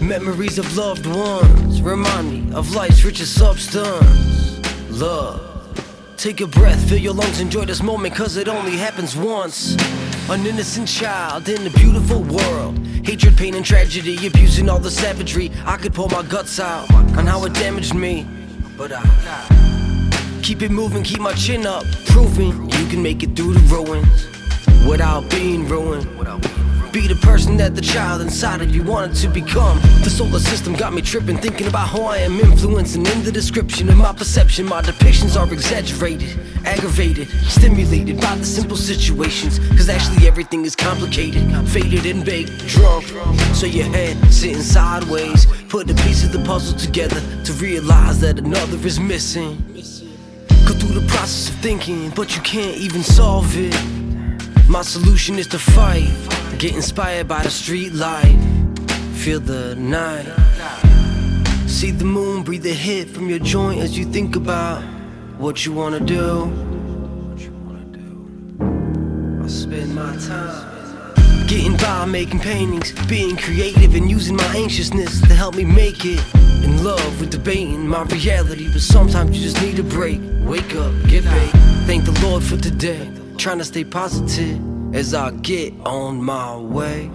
Memories of loved ones remind me of life's richest substance. Love. Take a breath, fill your lungs, enjoy this moment, cause it only happens once. An innocent child in a beautiful world. Hatred, pain, and tragedy, abusing all the savagery. I could pull my guts out on how it damaged me, but I keep it moving, keep my chin up, proving you can make it through the ruins without being ruined. Be the person that the child inside of you wanted to become. The solar system got me tripping, thinking about who I am influencing. In the description of my perception, my depictions are exaggerated, aggravated, stimulated by the simple situations. Cause actually everything is complicated, faded and baked, drunk. So your head sitting sideways, put the piece of the puzzle together to realize that another is missing. Through the process of thinking, but you can't even solve it. My solution is to fight. Get inspired by the street light. Feel the night. See the moon, breathe a hit from your joint as you think about what you wanna do. I spend my time getting by, making paintings, being creative, and using my anxiousness to help me make it. In love with debating my reality, but sometimes you just need a break. Wake up, get baked. Thank the Lord for today. Trying to stay positive as I get on my way.